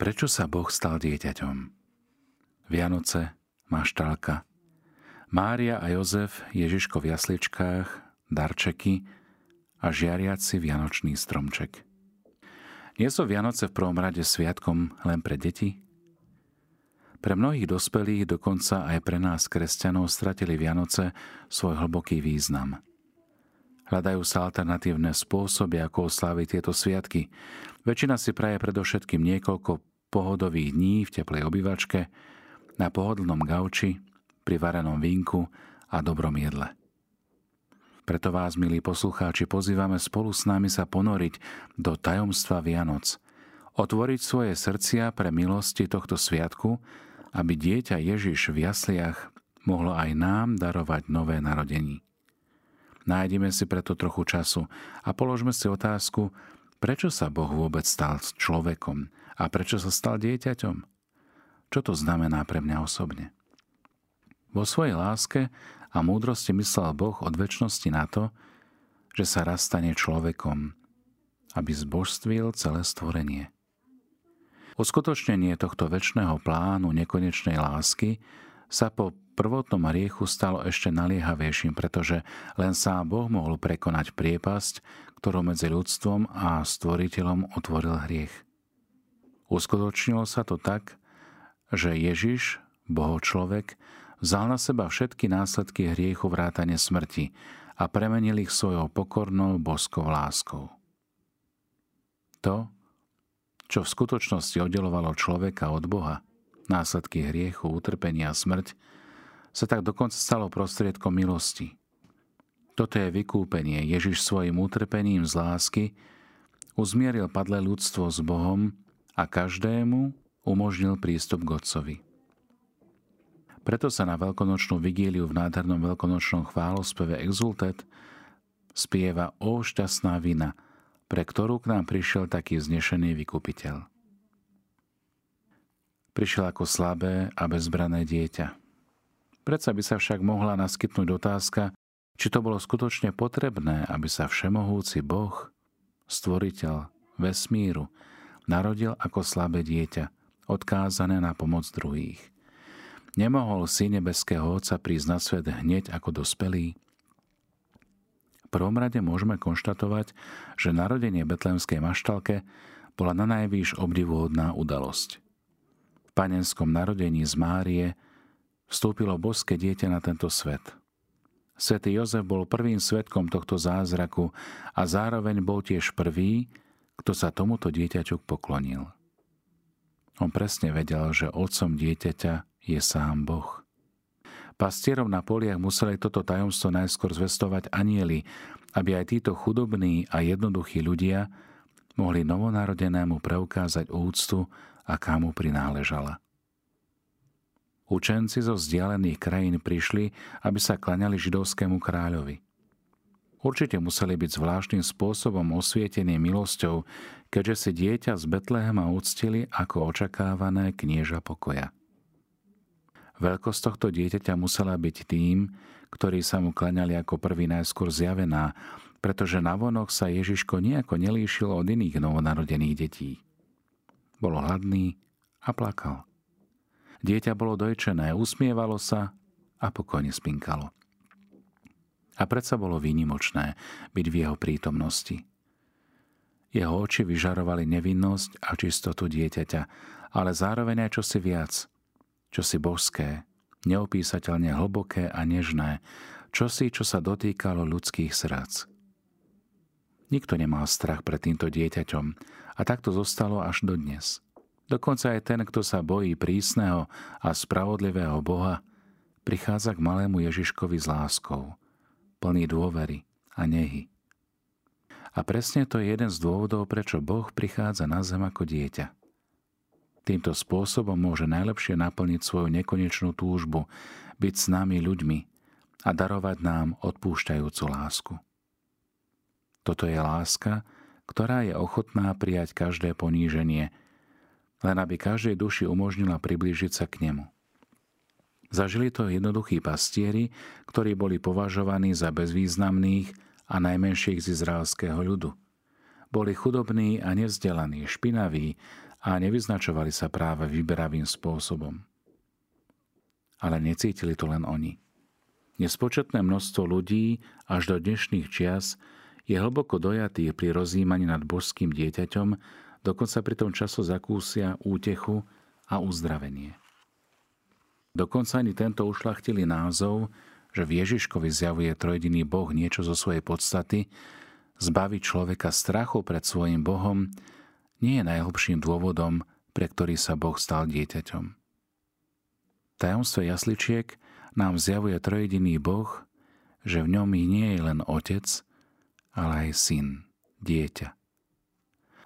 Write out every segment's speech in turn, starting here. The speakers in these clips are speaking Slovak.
Prečo sa Boh stal dieťaťom? Vianoce, maštálka, Mária a Jozef, Ježiško v jasličkách, darčeky a žiariaci vianočný stromček. Nie sú Vianoce v prvom rade sviatkom len pre deti? Pre mnohých dospelých, dokonca aj pre nás kresťanov, stratili Vianoce svoj hlboký význam. Hľadajú sa alternatívne spôsoby, ako osláviť tieto sviatky. Väčšina si praje predovšetkým niekoľko pohodových dní v teplej obývačke, na pohodlnom gauči, pri varenom vínku a dobrom jedle. Preto vás, milí poslucháči, pozývame spolu s nami sa ponoriť do tajomstva Vianoc, otvoriť svoje srdcia pre milosti tohto sviatku, aby dieťa Ježiš v jasliach mohlo aj nám darovať nové narodení. Nájdeme si preto trochu času a položme si otázku, prečo sa Boh vôbec stal človekom a prečo sa stal dieťaťom? Čo to znamená pre mňa osobne? Vo svojej láske a múdrosti myslel Boh od väčšnosti na to, že sa raz stane človekom, aby zbožstvil celé stvorenie. Uskutočnenie tohto väčšného plánu nekonečnej lásky sa po prvotnom riechu stalo ešte naliehavejším, pretože len sám Boh mohol prekonať priepasť, ktorú medzi ľudstvom a stvoriteľom otvoril hriech. Uskutočnilo sa to tak, že Ježiš, Boho človek, vzal na seba všetky následky hriechu vrátane smrti a premenil ich svojou pokornou boskou láskou. To, čo v skutočnosti oddelovalo človeka od Boha, následky hriechu, utrpenia a smrť, sa tak dokonca stalo prostriedkom milosti. Toto je vykúpenie. Ježiš svojim utrpením z lásky uzmieril padlé ľudstvo s Bohom a každému umožnil prístup k Otcovi. Preto sa na veľkonočnú vigíliu v nádhernom veľkonočnom chválospeve Exultet spieva O šťastná vina, pre ktorú k nám prišiel taký vznešený vykupiteľ. Prišiel ako slabé a bezbrané dieťa. Predsa by sa však mohla naskytnúť otázka, či to bolo skutočne potrebné, aby sa všemohúci Boh, stvoriteľ vesmíru, narodil ako slabé dieťa, odkázané na pomoc druhých. Nemohol si nebeského Otca prísť na svet hneď ako dospelý? V prvom rade môžeme konštatovať, že narodenie betlemskej maštalke bola na najvýš obdivuhodná udalosť. V panenskom narodení z Márie vstúpilo boské dieťa na tento svet. Svetý Jozef bol prvým svetkom tohto zázraku a zároveň bol tiež prvý, kto sa tomuto dieťaťu poklonil. On presne vedel, že otcom dieťaťa je sám Boh. Pastierom na poliach museli toto tajomstvo najskôr zvestovať anieli, aby aj títo chudobní a jednoduchí ľudia mohli novonarodenému preukázať úctu, aká mu prináležala. Učenci zo vzdialených krajín prišli, aby sa klaňali židovskému kráľovi – určite museli byť zvláštnym spôsobom osvietení milosťou, keďže si dieťa z Betlehema uctili ako očakávané knieža pokoja. Veľkosť tohto dieťaťa musela byť tým, ktorí sa mu klaňali ako prvý najskôr zjavená, pretože navonok sa Ježiško nejako nelíšil od iných novonarodených detí. Bolo hladný a plakal. Dieťa bolo dojčené, usmievalo sa a pokojne spinkalo. A predsa bolo výnimočné byť v jeho prítomnosti. Jeho oči vyžarovali nevinnosť a čistotu dieťaťa, ale zároveň aj čosi viac, čosi božské, neopísateľne hlboké a nežné, čosi, čo sa dotýkalo ľudských srdc. Nikto nemal strach pred týmto dieťaťom a takto zostalo až dodnes. Dokonca aj ten, kto sa bojí prísneho a spravodlivého Boha, prichádza k malému Ježiškovi s láskou – plný dôvery a nehy. A presne to je jeden z dôvodov, prečo Boh prichádza na zem ako dieťa. Týmto spôsobom môže najlepšie naplniť svoju nekonečnú túžbu, byť s nami ľuďmi a darovať nám odpúšťajúcu lásku. Toto je láska, ktorá je ochotná prijať každé poníženie, len aby každej duši umožnila priblížiť sa k nemu. Zažili to jednoduchí pastieri, ktorí boli považovaní za bezvýznamných a najmenších z izraelského ľudu. Boli chudobní a nevzdelaní, špinaví a nevyznačovali sa práve vyberavým spôsobom. Ale necítili to len oni. Nespočetné množstvo ľudí až do dnešných čias je hlboko dojatých pri rozjímaní nad božským dieťaťom, dokonca pri tom času zakúsia útechu a uzdravenie. Dokonca ani tento ušlachtilý názov, že v Ježiškovi zjavuje trojdiný Boh niečo zo svojej podstaty, zbaviť človeka strachu pred svojim Bohom, nie je najhlbším dôvodom, pre ktorý sa Boh stal dieťaťom. Tajomstvo jasličiek nám zjavuje trojediný Boh, že v ňom nie je len otec, ale aj syn, dieťa.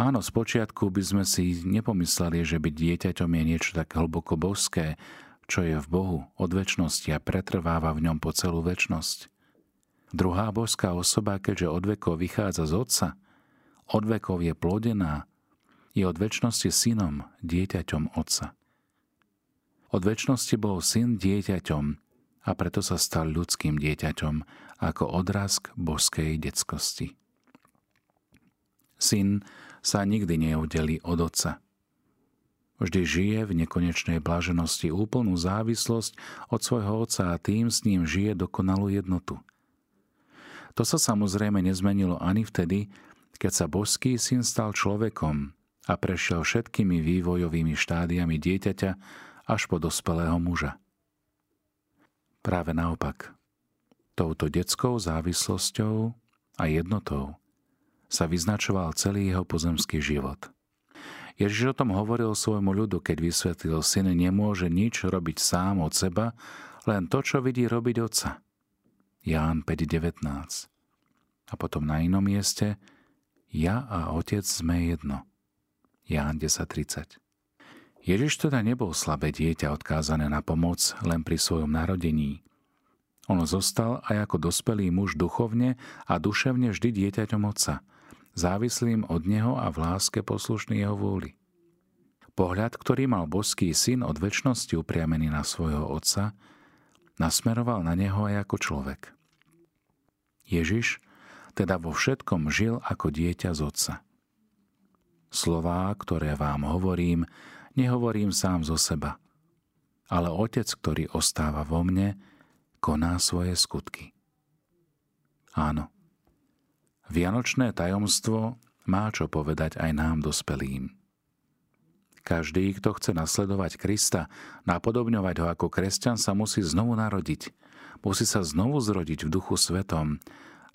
Áno, spočiatku by sme si nepomysleli, že byť dieťaťom je niečo tak hlboko božské, čo je v Bohu od väčšnosti a pretrváva v ňom po celú väčnosť. Druhá božská osoba, keďže od vekov vychádza z Otca, od vekov je plodená, je od väčšnosti synom, dieťaťom Otca. Od väčšnosti bol syn dieťaťom a preto sa stal ľudským dieťaťom ako odrazk božskej detskosti. Syn sa nikdy neoddelí od Otca. Vždy žije v nekonečnej blaženosti úplnú závislosť od svojho Otca a tým s ním žije dokonalú jednotu – to sa samozrejme nezmenilo ani vtedy, keď sa božský syn stal človekom a prešiel všetkými vývojovými štádiami dieťaťa až po dospelého muža. Práve naopak, touto detskou závislosťou a jednotou sa vyznačoval celý jeho pozemský život. Ježiš o tom hovoril svojmu ľudu, keď vysvetlil, syn nemôže nič robiť sám od seba, len to, čo vidí robiť otca – Ján 5.19. A potom na inom mieste Ja a Otec sme jedno. Ján 10.30. Ježiš teda nebol slabé dieťa odkázané na pomoc len pri svojom narodení. On zostal aj ako dospelý muž duchovne a duševne vždy dieťaťom otca, závislým od neho a v láske poslušný jeho vôli. Pohľad, ktorý mal boský syn od väčšnosti upriamený na svojho otca, nasmeroval na neho aj ako človek. Ježiš teda vo všetkom žil ako dieťa z otca. Slová, ktoré vám hovorím, nehovorím sám zo seba, ale Otec, ktorý ostáva vo mne, koná svoje skutky. Áno, Vianočné tajomstvo má čo povedať aj nám dospelým. Každý, kto chce nasledovať Krista, napodobňovať ho ako kresťan, sa musí znovu narodiť. Musí sa znovu zrodiť v duchu svetom,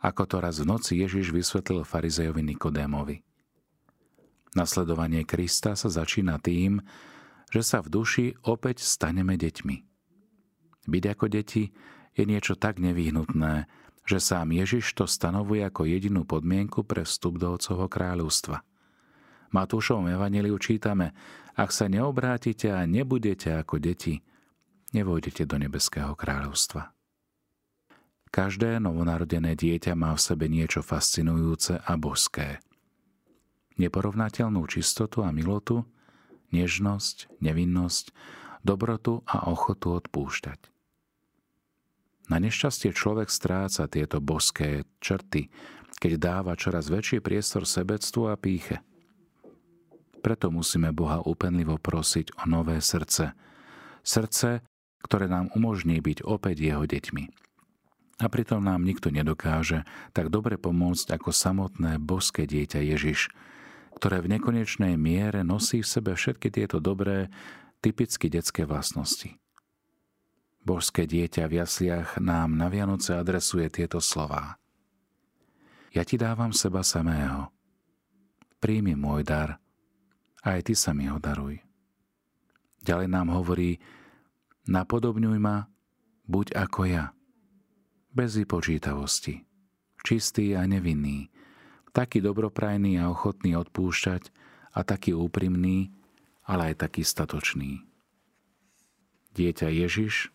ako to raz v noci Ježiš vysvetlil farizejovi Nikodémovi. Nasledovanie Krista sa začína tým, že sa v duši opäť staneme deťmi. Byť ako deti je niečo tak nevyhnutné, že sám Ježiš to stanovuje ako jedinú podmienku pre vstup do Otcovho kráľovstva – Matúšovom evaneliu čítame, ak sa neobrátite a nebudete ako deti, nevojdete do nebeského kráľovstva. Každé novonarodené dieťa má v sebe niečo fascinujúce a božské. Neporovnateľnú čistotu a milotu, nežnosť, nevinnosť, dobrotu a ochotu odpúšťať. Na nešťastie človek stráca tieto božské črty, keď dáva čoraz väčší priestor sebectvu a píche – preto musíme Boha úpenlivo prosiť o nové srdce. Srdce, ktoré nám umožní byť opäť jeho deťmi. A pritom nám nikto nedokáže tak dobre pomôcť ako samotné boské dieťa Ježiš, ktoré v nekonečnej miere nosí v sebe všetky tieto dobré, typicky detské vlastnosti. Božské dieťa v jasliach nám na Vianoce adresuje tieto slová. Ja ti dávam seba samého. Príjmi môj dar aj ty sa mi ho daruj. Ďalej nám hovorí, napodobňuj ma, buď ako ja. Bez vypočítavosti, čistý a nevinný, taký dobroprajný a ochotný odpúšťať a taký úprimný, ale aj taký statočný. Dieťa Ježiš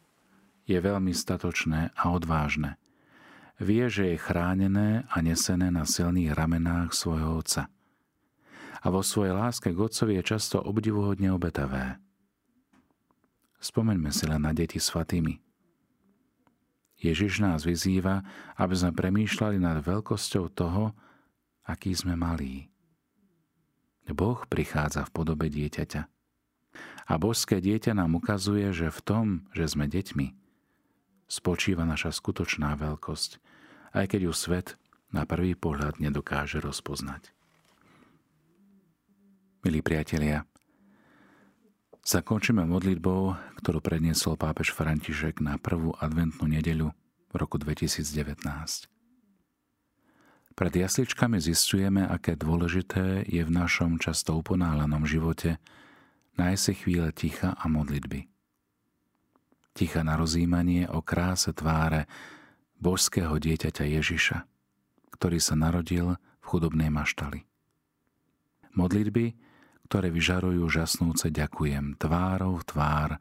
je veľmi statočné a odvážne. Vie, že je chránené a nesené na silných ramenách svojho otca – a vo svojej láske k Otcovi je často obdivuhodne obetavé. Spomeňme si len na deti svatými. Ježiš nás vyzýva, aby sme premýšľali nad veľkosťou toho, aký sme malí. Boh prichádza v podobe dieťaťa. A božské dieťa nám ukazuje, že v tom, že sme deťmi, spočíva naša skutočná veľkosť, aj keď ju svet na prvý pohľad nedokáže rozpoznať. Milí priatelia, zakončíme modlitbou, ktorú predniesol pápež František na prvú adventnú nedeľu v roku 2019. Pred jasličkami zistujeme, aké dôležité je v našom často uponálenom živote nájsť si chvíle ticha a modlitby ticha na rozímanie o kráse tváre božského dieťaťa Ježiša, ktorý sa narodil v chudobnej maštali. Modlitby, ktoré vyžarujú žasnúce ďakujem tvárov tvár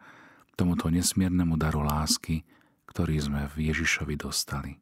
tomuto nesmiernemu daru lásky, ktorý sme v Ježišovi dostali.